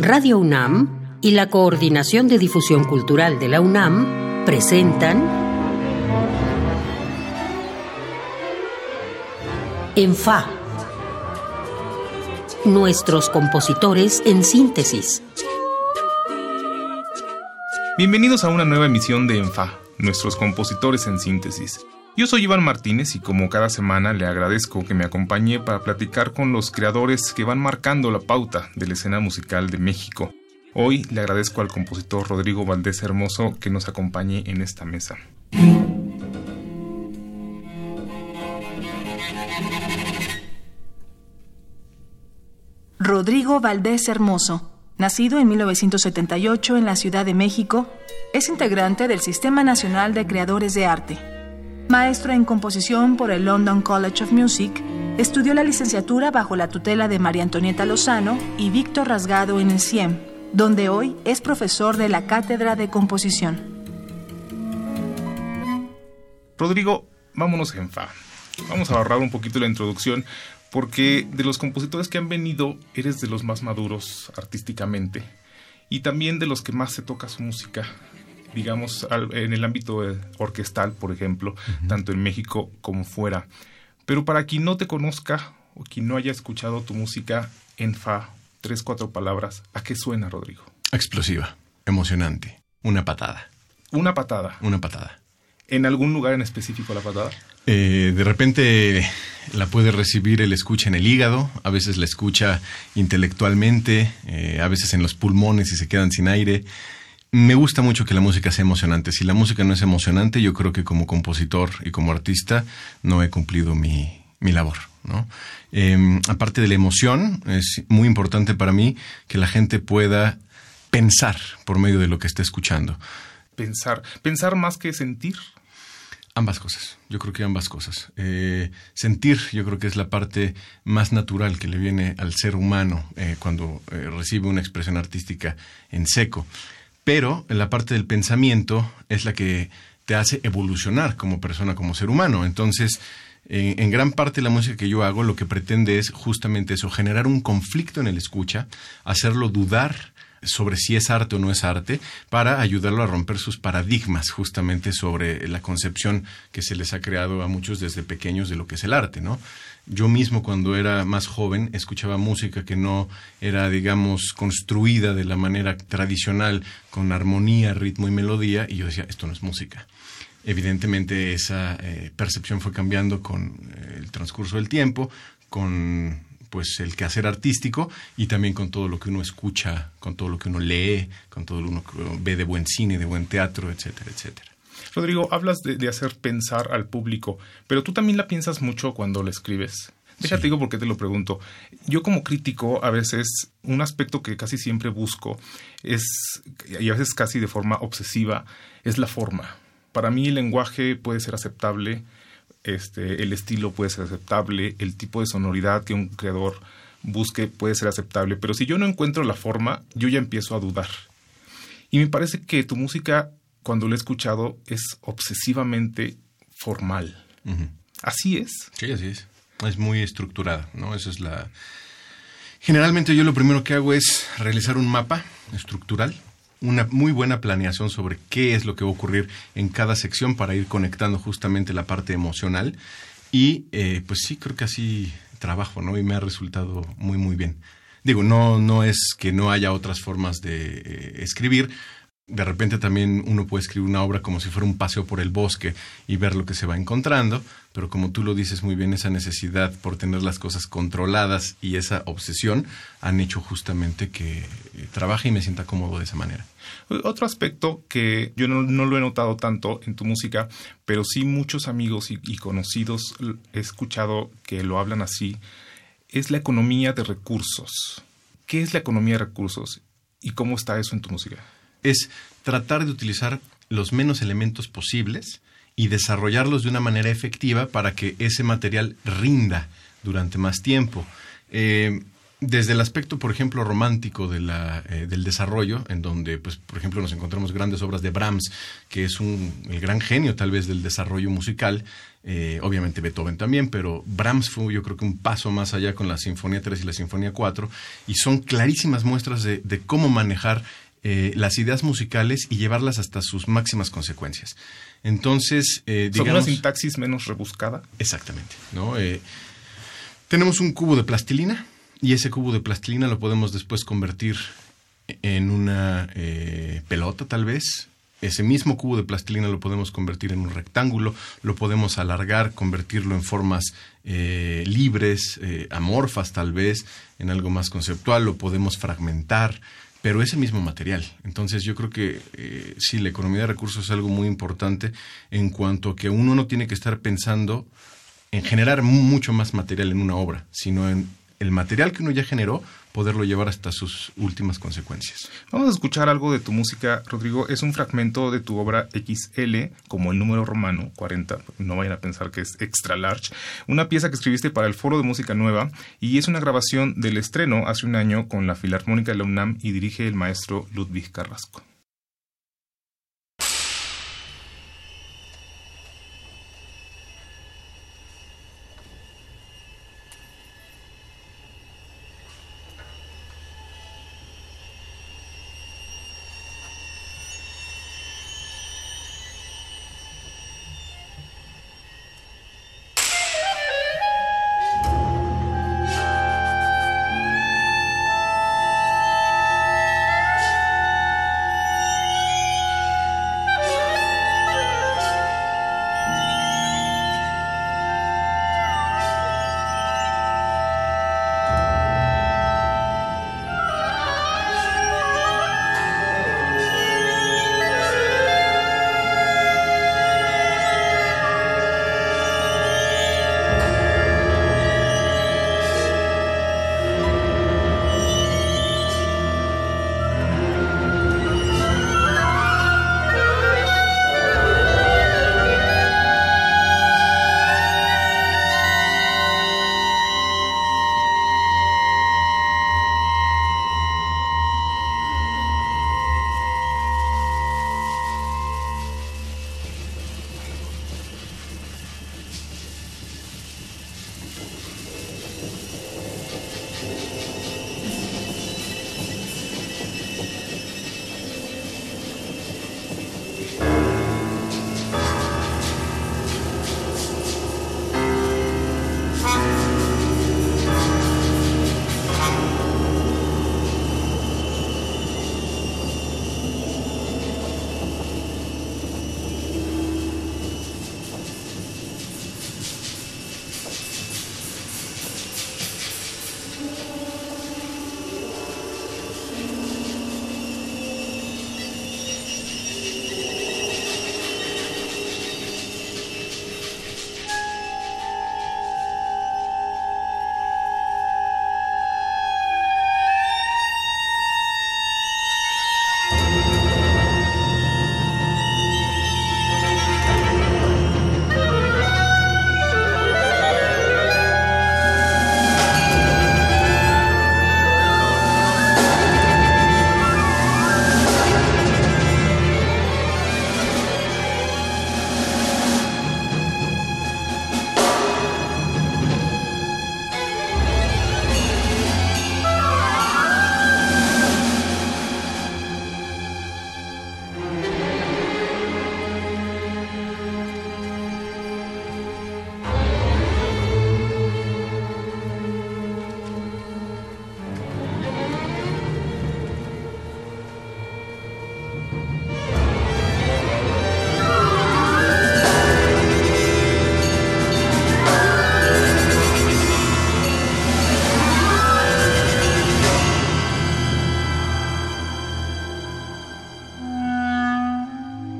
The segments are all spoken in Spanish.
Radio UNAM y la Coordinación de Difusión Cultural de la UNAM presentan En Fa. Nuestros compositores en síntesis. Bienvenidos a una nueva emisión de ENFA, nuestros compositores en síntesis. Yo soy Iván Martínez y como cada semana le agradezco que me acompañe para platicar con los creadores que van marcando la pauta de la escena musical de México. Hoy le agradezco al compositor Rodrigo Valdés Hermoso que nos acompañe en esta mesa. Rodrigo Valdés Hermoso Nacido en 1978 en la Ciudad de México, es integrante del Sistema Nacional de Creadores de Arte. Maestro en composición por el London College of Music, estudió la licenciatura bajo la tutela de María Antonieta Lozano y Víctor Rasgado en el CIEM, donde hoy es profesor de la Cátedra de Composición. Rodrigo, vámonos en fa. Vamos a ahorrar un poquito la introducción porque de los compositores que han venido, eres de los más maduros artísticamente y también de los que más se toca su música, digamos, en el ámbito eh, orquestal, por ejemplo, tanto en México como fuera. Pero para quien no te conozca o quien no haya escuchado tu música en fa, tres, cuatro palabras, ¿a qué suena, Rodrigo? Explosiva, emocionante, una patada. Una patada. Una patada. ¿En algún lugar en específico la patada? Eh, de repente la puede recibir el escucha en el hígado, a veces la escucha intelectualmente, eh, a veces en los pulmones y se quedan sin aire. Me gusta mucho que la música sea emocionante. Si la música no es emocionante, yo creo que como compositor y como artista no he cumplido mi, mi labor. ¿no? Em, aparte de la emoción, es muy importante para mí que la gente pueda pensar por medio de lo que está escuchando. Pensar, pensar más que sentir. Ambas cosas, yo creo que ambas cosas. Eh, sentir, yo creo que es la parte más natural que le viene al ser humano eh, cuando eh, recibe una expresión artística en seco. Pero la parte del pensamiento es la que te hace evolucionar como persona, como ser humano. Entonces, en gran parte la música que yo hago lo que pretende es justamente eso, generar un conflicto en el escucha, hacerlo dudar sobre si es arte o no es arte, para ayudarlo a romper sus paradigmas justamente sobre la concepción que se les ha creado a muchos desde pequeños de lo que es el arte, ¿no? Yo mismo cuando era más joven escuchaba música que no era, digamos, construida de la manera tradicional, con armonía, ritmo y melodía, y yo decía, esto no es música. Evidentemente esa eh, percepción fue cambiando con eh, el transcurso del tiempo, con pues el quehacer artístico y también con todo lo que uno escucha, con todo lo que uno lee, con todo lo que uno ve de buen cine, de buen teatro, etcétera, etcétera. Rodrigo, hablas de, hacer pensar al público, pero tú también la piensas mucho cuando la escribes. Déjate digo por qué te lo pregunto. Yo como crítico, a veces, un aspecto que casi siempre busco es, y a veces casi de forma obsesiva, es la forma. Para mí el lenguaje puede ser aceptable, este, el estilo puede ser aceptable, el tipo de sonoridad que un creador busque puede ser aceptable, pero si yo no encuentro la forma, yo ya empiezo a dudar. Y me parece que tu música, cuando la he escuchado, es obsesivamente formal. Así es. Sí, así es. Es muy estructurada, ¿no? Esa es la... Generalmente yo lo primero que hago es realizar un mapa estructural una muy buena planeación sobre qué es lo que va a ocurrir en cada sección para ir conectando justamente la parte emocional. Y eh, pues sí, creo que así trabajo, ¿no? Y me ha resultado muy, muy bien. Digo, no, no es que no haya otras formas de eh, escribir, de repente también uno puede escribir una obra como si fuera un paseo por el bosque y ver lo que se va encontrando, pero como tú lo dices muy bien, esa necesidad por tener las cosas controladas y esa obsesión han hecho justamente que eh, trabaje y me sienta cómodo de esa manera. Otro aspecto que yo no, lo he notado tanto en tu música, pero sí muchos amigos y conocidos he escuchado que lo hablan así, es la economía de recursos. ¿Qué es la economía de recursos y cómo está eso en tu música? Es tratar de utilizar los menos elementos posibles y desarrollarlos de una manera efectiva para que ese material rinda durante más tiempo. Eh, desde el aspecto, por ejemplo, romántico de la, eh, del desarrollo, en donde, pues, por ejemplo, nos encontramos grandes obras de Brahms, que es un, el gran genio tal vez del desarrollo musical, eh, obviamente Beethoven también, pero Brahms fue yo creo que un paso más allá con la Sinfonía 3 y la Sinfonía 4, y son clarísimas muestras de, cómo manejar eh, las ideas musicales y llevarlas hasta sus máximas consecuencias. Entonces, digamos... ¿Son una sintaxis menos rebuscada? Exactamente, ¿no? tenemos un cubo de plastilina, y ese cubo de plastilina lo podemos después convertir en una eh, pelota tal vez. Ese mismo cubo de plastilina lo podemos convertir en un rectángulo, lo podemos alargar, convertirlo en formas eh, libres, eh, amorfas tal vez, en algo más conceptual, lo podemos fragmentar, pero ese mismo material. Entonces yo creo que sí, la economía de recursos es algo muy importante en cuanto a que uno no tiene que estar pensando en generar mucho más material en una obra, sino en el material que uno ya generó, poderlo llevar hasta sus últimas consecuencias. Vamos a escuchar algo de tu música, Rodrigo. Es un fragmento de tu obra XL, como el número romano, 40. No vayan a pensar que es extra large. Una pieza que escribiste para el Foro de Música Nueva y es una grabación del estreno hace un año con la Filarmónica de la UNAM y dirige el maestro Ludwig Carrasco.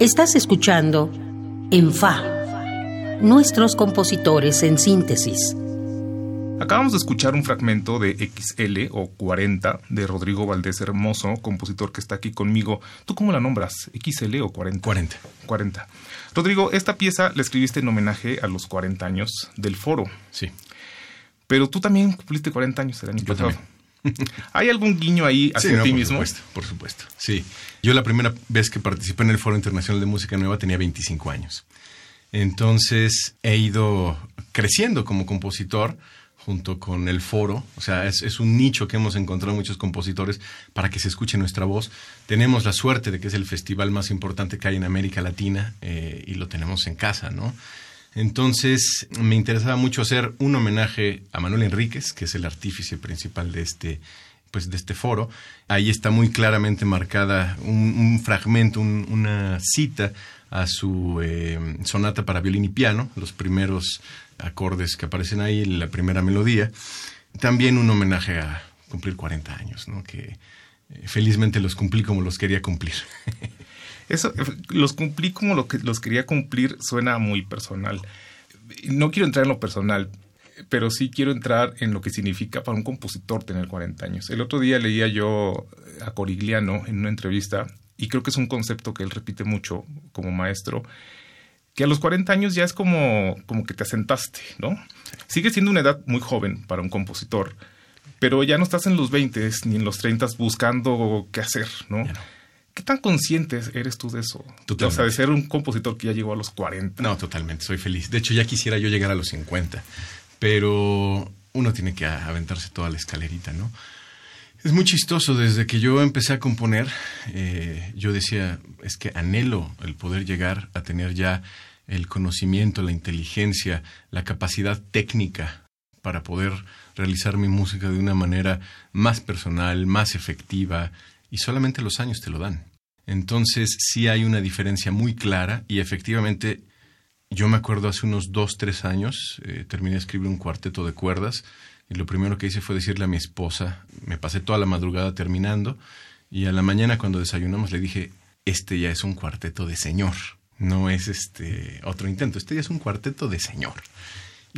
Estás escuchando En Fa, nuestros compositores en síntesis. Acabamos de escuchar un fragmento de XL o 40 de Rodrigo Valdés Hermoso, compositor que está aquí conmigo. ¿Tú cómo la nombras? ¿XL o 40? 40. 40. Rodrigo, esta pieza la escribiste en homenaje a los 40 años del foro. Sí. Pero tú también cumpliste 40 años el año Yo pasado. También. ¿Hay algún guiño ahí hacia ti por mismo? Supuesto, por supuesto, sí. Yo la primera vez que participé en el Foro Internacional de Música Nueva tenía 25 años. Entonces he ido creciendo como compositor junto con el foro, o sea, es, un nicho que hemos encontrado muchos compositores para que se escuche nuestra voz. Tenemos la suerte de que es el festival más importante que hay en América Latina eh, y lo tenemos en casa, ¿no? Entonces me interesaba mucho hacer un homenaje a Manuel Enríquez, que es el artífice principal de este, pues, de este foro. Ahí está muy claramente marcada un, fragmento, una cita a su eh, sonata para violín y piano, los primeros acordes que aparecen ahí, la primera melodía. También un homenaje a cumplir 40 años, ¿no? que eh, felizmente los cumplí como los quería cumplir. Eso, los cumplí como lo que los quería cumplir, suena muy personal. No quiero entrar en lo personal, pero sí quiero entrar en lo que significa para un compositor tener 40 años. El otro día leía yo a Corigliano en una entrevista, y creo que es un concepto que él repite mucho como maestro, que a los 40 años ya es como, como que te asentaste, ¿no? Sigue siendo una edad muy joven para un compositor, pero ya no estás en los 20 ni en los 30 buscando qué hacer, ¿no? ¿Qué tan consciente eres tú de eso? Totalmente. O sea, de ser un compositor que ya llegó a los 40. No, totalmente, soy feliz. De hecho, ya quisiera yo llegar a los 50, pero uno tiene que aventarse toda la escalerita, ¿no? Es muy chistoso, desde que yo empecé a componer, eh, yo decía, es que anhelo el poder llegar a tener ya el conocimiento, la inteligencia, la capacidad técnica para poder realizar mi música de una manera más personal, más efectiva, y solamente los años te lo dan. Entonces sí hay una diferencia muy clara y efectivamente yo me acuerdo hace unos dos, tres años, eh, terminé de escribir un cuarteto de cuerdas y lo primero que hice fue decirle a mi esposa, me pasé toda la madrugada terminando y a la mañana cuando desayunamos le dije, este ya es un cuarteto de señor no es este otro intento, este ya es un cuarteto de señor.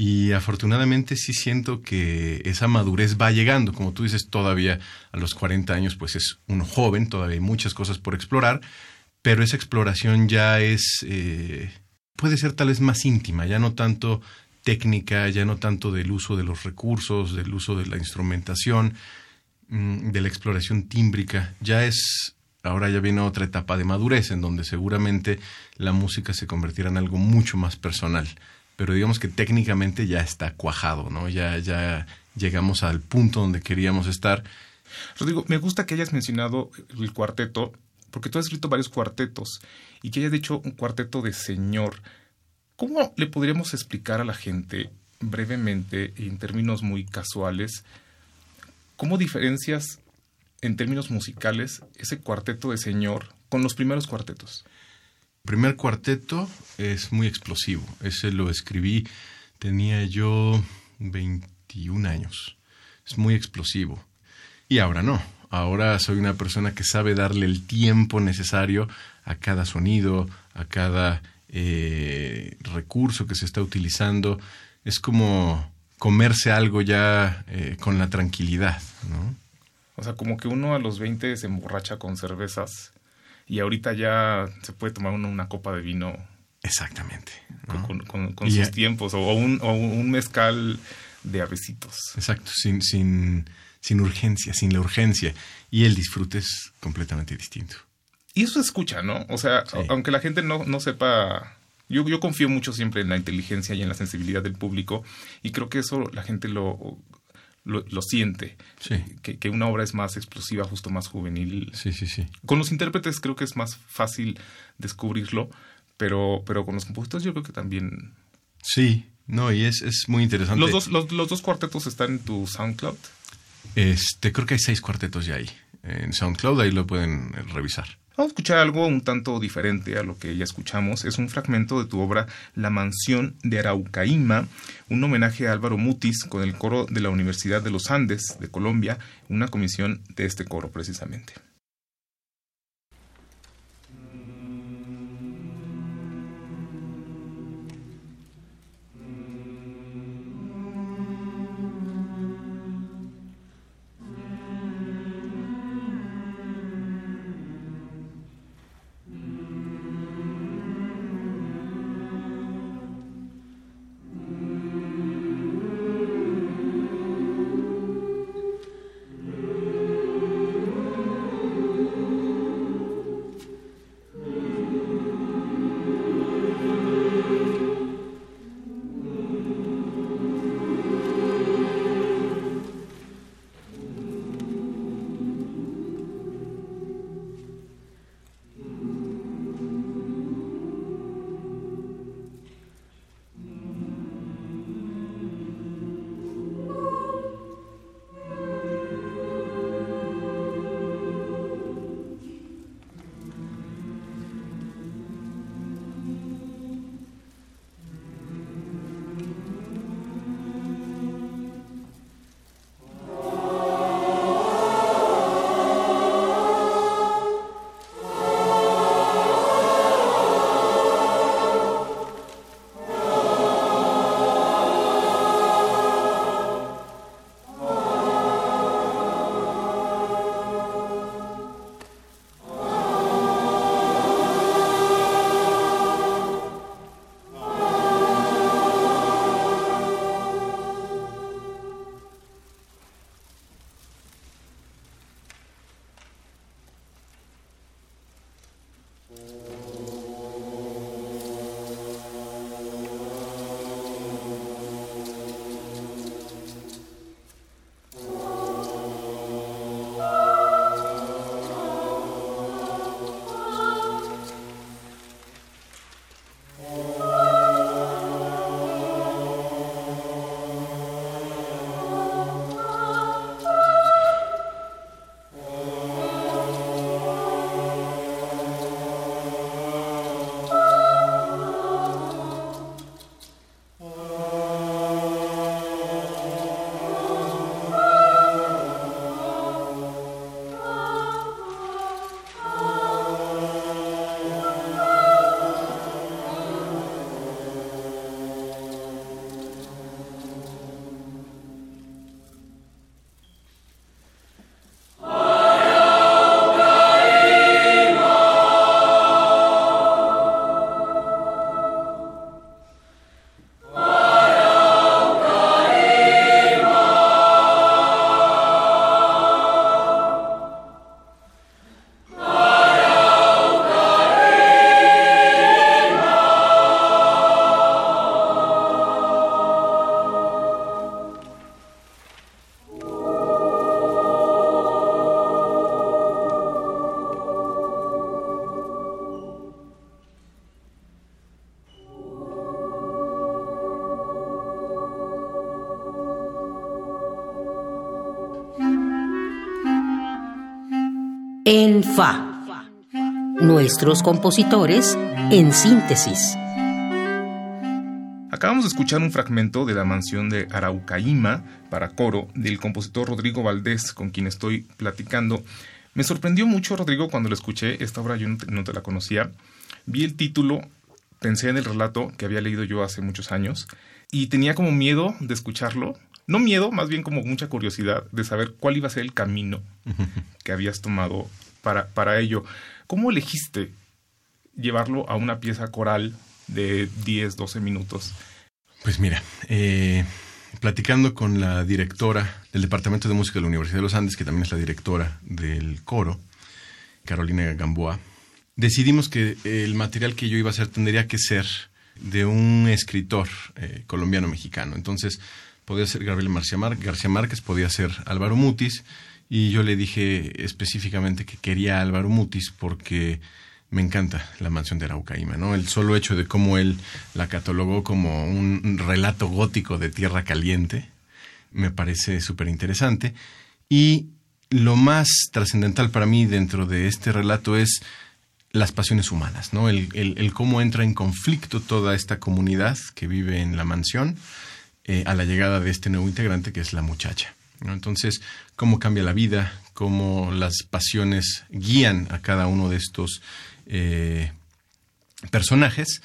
Y afortunadamente sí siento que esa madurez va llegando, como tú dices, todavía a los 40 años pues es uno joven, todavía hay muchas cosas por explorar, pero esa exploración ya es, eh, puede ser tal vez más íntima, ya no tanto técnica, ya no tanto del uso de los recursos, del uso de la instrumentación, mm, de la exploración tímbrica, ya es ahora ya viene otra etapa de madurez en donde seguramente la música se convertirá en algo mucho más personal. Pero digamos que técnicamente ya está cuajado, ¿no? Ya, ya llegamos al punto donde queríamos estar. Rodrigo, me gusta que hayas mencionado el cuarteto, porque tú has escrito varios cuartetos y que hayas dicho un cuarteto de señor. ¿Cómo le podríamos explicar a la gente brevemente, en términos muy casuales, cómo diferencias en términos musicales ese cuarteto de señor con los primeros cuartetos? Primer cuarteto es muy explosivo. Ese lo escribí, tenía yo 21 años. Es muy explosivo. Y ahora no. Ahora soy una persona que sabe darle el tiempo necesario a cada sonido, a cada eh, recurso que se está utilizando. Es como comerse algo ya eh, con la tranquilidad, ¿no? O sea, como que uno a los 20 se emborracha con cervezas y ahorita ya se puede tomar uno una copa de vino. Exactamente. Con, sus tiempos o un, o un mezcal de arrecitos. Exacto, sin, sin, sin urgencia, sin la urgencia. Y el disfrute es completamente distinto. Y eso se escucha, ¿no? O sea, aunque la gente no, no sepa yo, yo, confío mucho siempre en la inteligencia y en la sensibilidad del público y creo que eso la gente lo, lo, siente. Que, una obra es más explosiva, justo más juvenil. Sí, sí, sí. Con los intérpretes creo que es más fácil descubrirlo, pero, pero con los compositores yo creo que también. Sí, no, y es, es muy interesante. ¿Los dos, los, los dos cuartetos están en tu SoundCloud? Este, creo que hay seis cuartetos ya ahí. En SoundCloud ahí lo pueden revisar. Vamos a escuchar algo un tanto diferente a lo que ya escuchamos. Es un fragmento de tu obra La mansión de Araucaima, un homenaje a Álvaro Mutis con el coro de la Universidad de los Andes de Colombia, una comisión de este coro precisamente. En Fa. Nuestros compositores en síntesis. Acabamos de escuchar un fragmento de la mansión de Araucaíma para coro del compositor Rodrigo Valdés, con quien estoy platicando. Me sorprendió mucho, Rodrigo, cuando lo escuché. Esta obra yo no te la conocía. Vi el título, pensé en el relato que había leído yo hace muchos años y tenía como miedo de escucharlo. No miedo, más bien como mucha curiosidad de saber cuál iba a ser el camino que habías tomado para, para ello. ¿Cómo elegiste llevarlo a una pieza coral de 10, 12 minutos? Pues mira, eh, platicando con la directora del Departamento de Música de la Universidad de los Andes, que también es la directora del coro, Carolina Gamboa, decidimos que el material que yo iba a hacer tendría que ser de un escritor eh, colombiano-mexicano. Entonces, podía ser Gabriel García, Márquez, podía ser Álvaro Mutis, y yo le dije específicamente que quería Álvaro Mutis porque me encanta la mansión de Araucaima, ¿no? El solo hecho de cómo él la catalogó como un relato gótico de tierra caliente me parece súper interesante. Y lo más trascendental para mí dentro de este relato es las pasiones humanas, ¿no? El, cómo entra en conflicto toda esta comunidad que vive en la mansión eh, a la llegada de este nuevo integrante que es la muchacha. Entonces, cómo cambia la vida, cómo las pasiones guían a cada uno de estos eh, personajes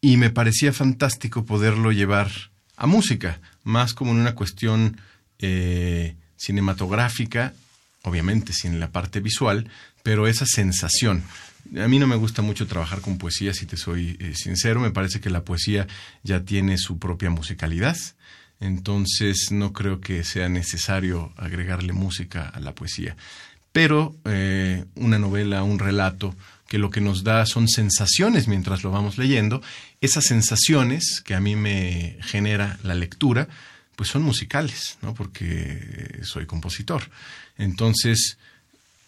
y me parecía fantástico poderlo llevar a música, más como en una cuestión eh, cinematográfica, obviamente sin la parte visual, pero esa sensación. A mí no me gusta mucho trabajar con poesía, si te soy eh, sincero, me parece que la poesía ya tiene su propia musicalidad entonces no creo que sea necesario agregarle música a la poesía. Pero eh, una novela, un relato, que lo que nos da son sensaciones mientras lo vamos leyendo, esas sensaciones que a mí me genera la lectura, pues son musicales, ¿no? Porque soy compositor. Entonces,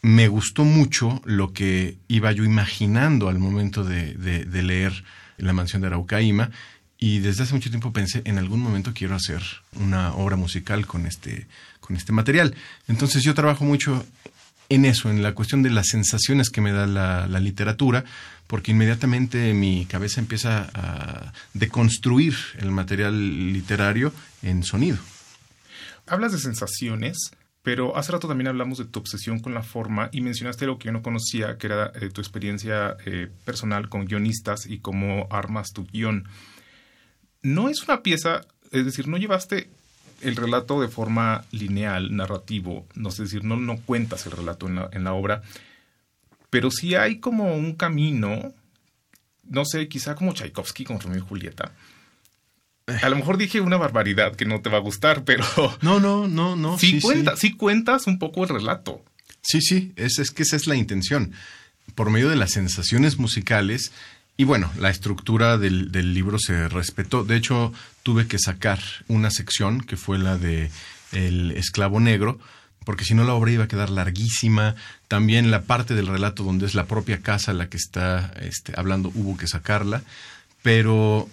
me gustó mucho lo que iba yo imaginando al momento de, leer La mansión de Araucaima y desde hace mucho tiempo pensé, en algún momento quiero hacer una obra musical con este, con este material. Entonces yo trabajo mucho en eso, en la cuestión de las sensaciones que me da la, la literatura, porque inmediatamente mi cabeza empieza a deconstruir el material literario en sonido. Hablas de sensaciones, pero hace rato también hablamos de tu obsesión con la forma y mencionaste algo que yo no conocía, que era eh, tu experiencia eh, personal con guionistas y cómo armas tu guion no es una pieza, es decir, no llevaste el relato de forma lineal, narrativo, no sé decir, no, no cuentas el relato en la, en la obra, pero sí hay como un camino, no sé, quizá como Tchaikovsky con Romeo y Julieta. A lo mejor dije una barbaridad que no te va a gustar, pero... No, no, no, no. Sí, sí cuenta, sí. sí cuentas un poco el relato. Sí, sí, es, es que esa es la intención. Por medio de las sensaciones musicales, y bueno, la estructura del, del, libro se respetó. De hecho, tuve que sacar una sección que fue la de El esclavo negro, porque si no la obra iba a quedar larguísima. También la parte del relato donde es la propia casa la que está este, hablando hubo que sacarla. Pero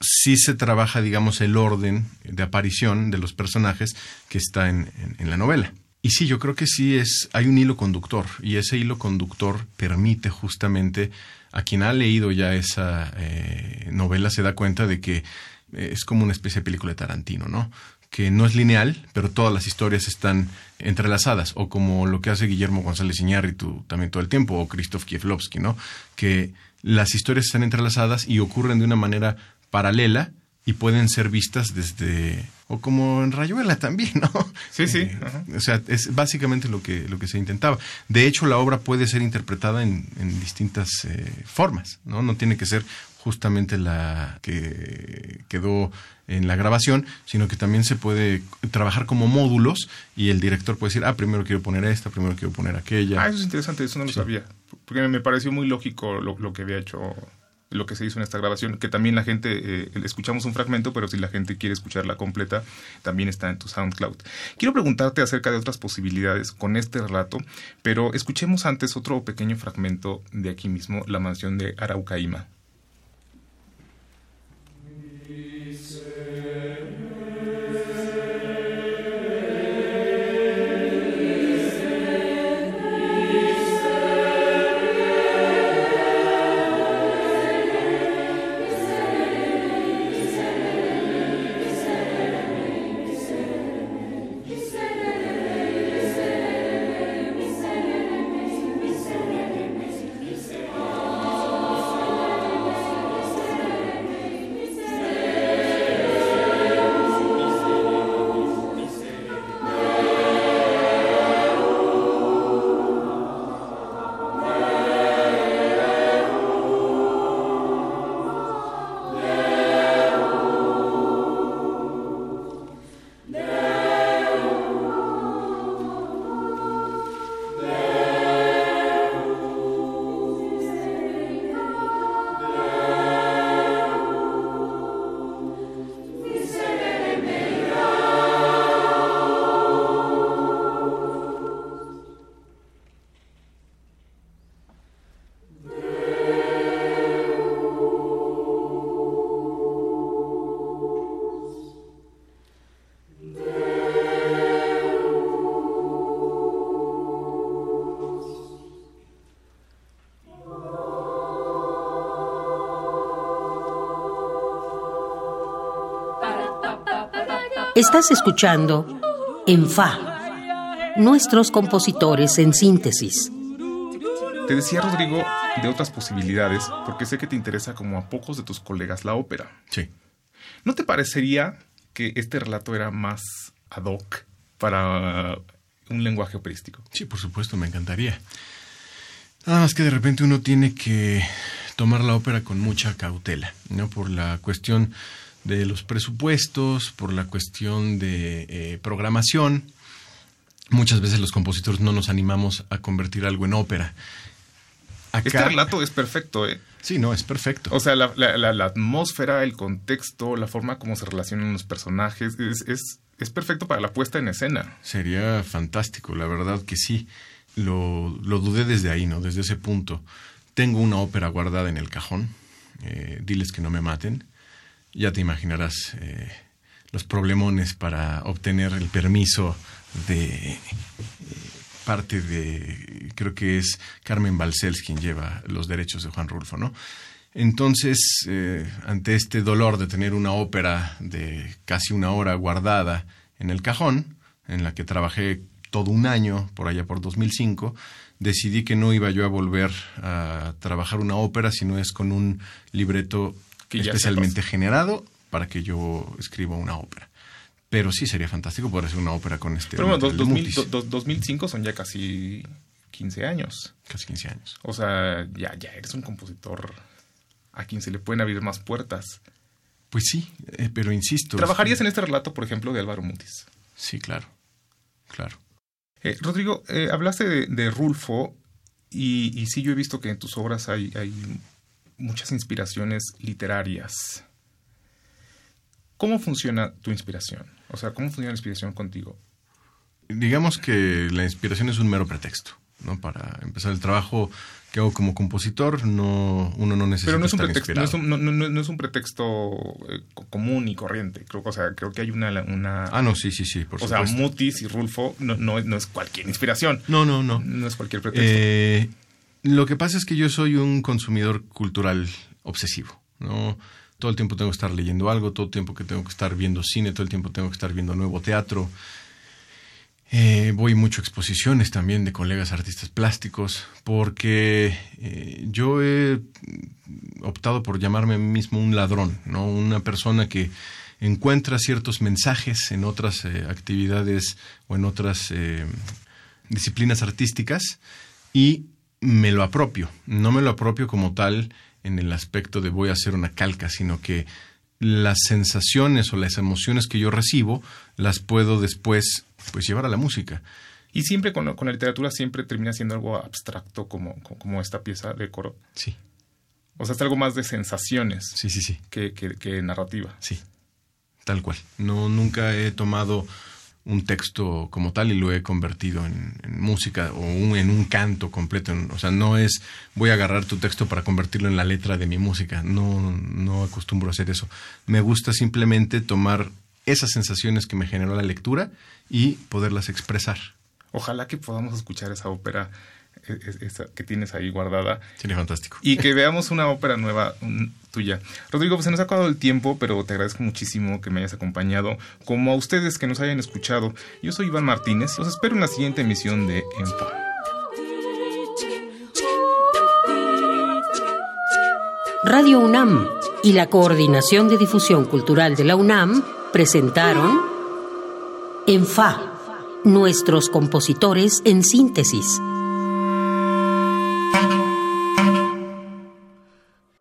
sí se trabaja, digamos, el orden de aparición de los personajes que está en, en, la novela. Y sí, yo creo que sí es, hay un hilo conductor, y ese hilo conductor permite justamente a quien ha leído ya esa eh, novela se da cuenta de que eh, es como una especie de película de Tarantino, ¿no? Que no es lineal, pero todas las historias están entrelazadas, o como lo que hace Guillermo González Iñárritu también todo el tiempo, o Krzysztof Kieslowski, ¿no? Que las historias están entrelazadas y ocurren de una manera paralela y pueden ser vistas desde o como en Rayuela también, ¿no? Sí, sí. Eh, o sea, es básicamente lo que, lo que se intentaba. De hecho, la obra puede ser interpretada en, en distintas eh, formas, ¿no? No tiene que ser justamente la que quedó en la grabación, sino que también se puede trabajar como módulos y el director puede decir, ah, primero quiero poner esta, primero quiero poner aquella. Ah, eso es interesante, eso no lo sabía, porque me pareció muy lógico lo, lo que había hecho lo que se hizo en esta grabación, que también la gente, eh, escuchamos un fragmento, pero si la gente quiere escucharla completa, también está en tu SoundCloud. Quiero preguntarte acerca de otras posibilidades con este relato, pero escuchemos antes otro pequeño fragmento de aquí mismo, La mansión de Araucaima. Estás escuchando En Fa, nuestros compositores en síntesis. Te decía, Rodrigo, de otras posibilidades, porque sé que te interesa como a pocos de tus colegas la ópera. Sí. ¿No te parecería que este relato era más ad hoc para un lenguaje operístico? Sí, por supuesto, me encantaría. Nada más que de repente uno tiene que tomar la ópera con mucha cautela, ¿no? Por la cuestión de los presupuestos, por la cuestión de eh, programación. Muchas veces los compositores no nos animamos a convertir algo en ópera. este relato es perfecto, ¿eh? Sí, no, es perfecto. O sea, la, atmósfera, el contexto, la forma como se relacionan los personajes, es, es, perfecto para la puesta en escena. Sería fantástico, la verdad que sí. Lo, lo, dudé desde ahí, ¿no? Desde ese punto. Tengo una ópera guardada en el cajón. Eh, diles que no me maten. Ya te imaginarás eh, los problemones para obtener el permiso de eh, parte de, creo que es Carmen Balcells quien lleva los derechos de Juan Rulfo, ¿no? Entonces, eh, ante este dolor de tener una ópera de casi una hora guardada en el cajón, en la que trabajé todo un año, por allá por 2005, decidí que no iba yo a volver a trabajar una ópera, sino es con un libreto especialmente generado para que yo escriba una ópera. Pero sí sería fantástico poder hacer una ópera con este. Pero bueno, 2005 son ya casi 15 años. Casi 15 años. O sea, ya, ya eres un compositor a quien se le pueden abrir más puertas. Pues sí, eh, pero insisto. ¿Trabajarías en este relato, por ejemplo, de Álvaro Mutis? Sí, claro. Claro. Eh, Rodrigo, eh, hablaste de, Rulfo y, y, sí, yo he visto que en tus obras hay, hay muchas inspiraciones literarias. ¿Cómo funciona tu inspiración? O sea, ¿cómo funciona la inspiración contigo? Digamos que la inspiración es un mero pretexto, ¿no? Para empezar el trabajo que hago como compositor, no, uno no necesita Pero no es un pretexto, no es un, no, es un, pretexto eh, común y corriente. Creo, o sea, creo que hay una, una... Ah, no, sí, sí, sí, por o sea, Mutis y Rulfo no, no, no es cualquier inspiración. No, no, no. No es cualquier pretexto. Eh, lo que pasa es que yo soy un consumidor cultural obsesivo, ¿no? Todo el tiempo tengo que estar leyendo algo, todo el tiempo que tengo que estar viendo cine, todo el tiempo tengo que estar viendo nuevo teatro. Eh, voy mucho a exposiciones también de colegas artistas plásticos, porque eh, yo he optado por llamarme a mí mismo un ladrón, ¿no? Una persona que encuentra ciertos mensajes en otras eh, actividades o en otras disciplinas artísticas y me lo apropio. No me lo apropio como tal en el aspecto de voy a hacer una calca, sino que las sensaciones o las emociones que yo recibo las puedo después pues llevar a la música. Y siempre con, la literatura siempre termina siendo algo abstracto como, como esta pieza de coro. Sí. O sea, es algo más de sensaciones. Sí, sí, sí. Que, que, que narrativa. Sí. Tal cual. No, nunca he tomado un texto como tal y lo he convertido en, música o en un canto completo. O sea, no es voy a agarrar tu texto para convertirlo en la letra de mi música. No, no acostumbro a hacer eso. Me gusta simplemente tomar esas sensaciones que me generó la lectura y poderlas expresar. Ojalá que podamos escuchar esa ópera esa que tienes ahí guardada. Sería fantástico. Y que veamos una ópera nueva tuya. Rodrigo, pues se nos ha acabado el tiempo, pero te agradezco muchísimo que me hayas acompañado, como a ustedes que nos hayan escuchado. Yo soy Iván Martínez, los espero en la siguiente emisión de Enfo. Radio UNAM y la Coordinación de Difusión Cultural de la UNAM presentaron ENFA, nuestros compositores en síntesis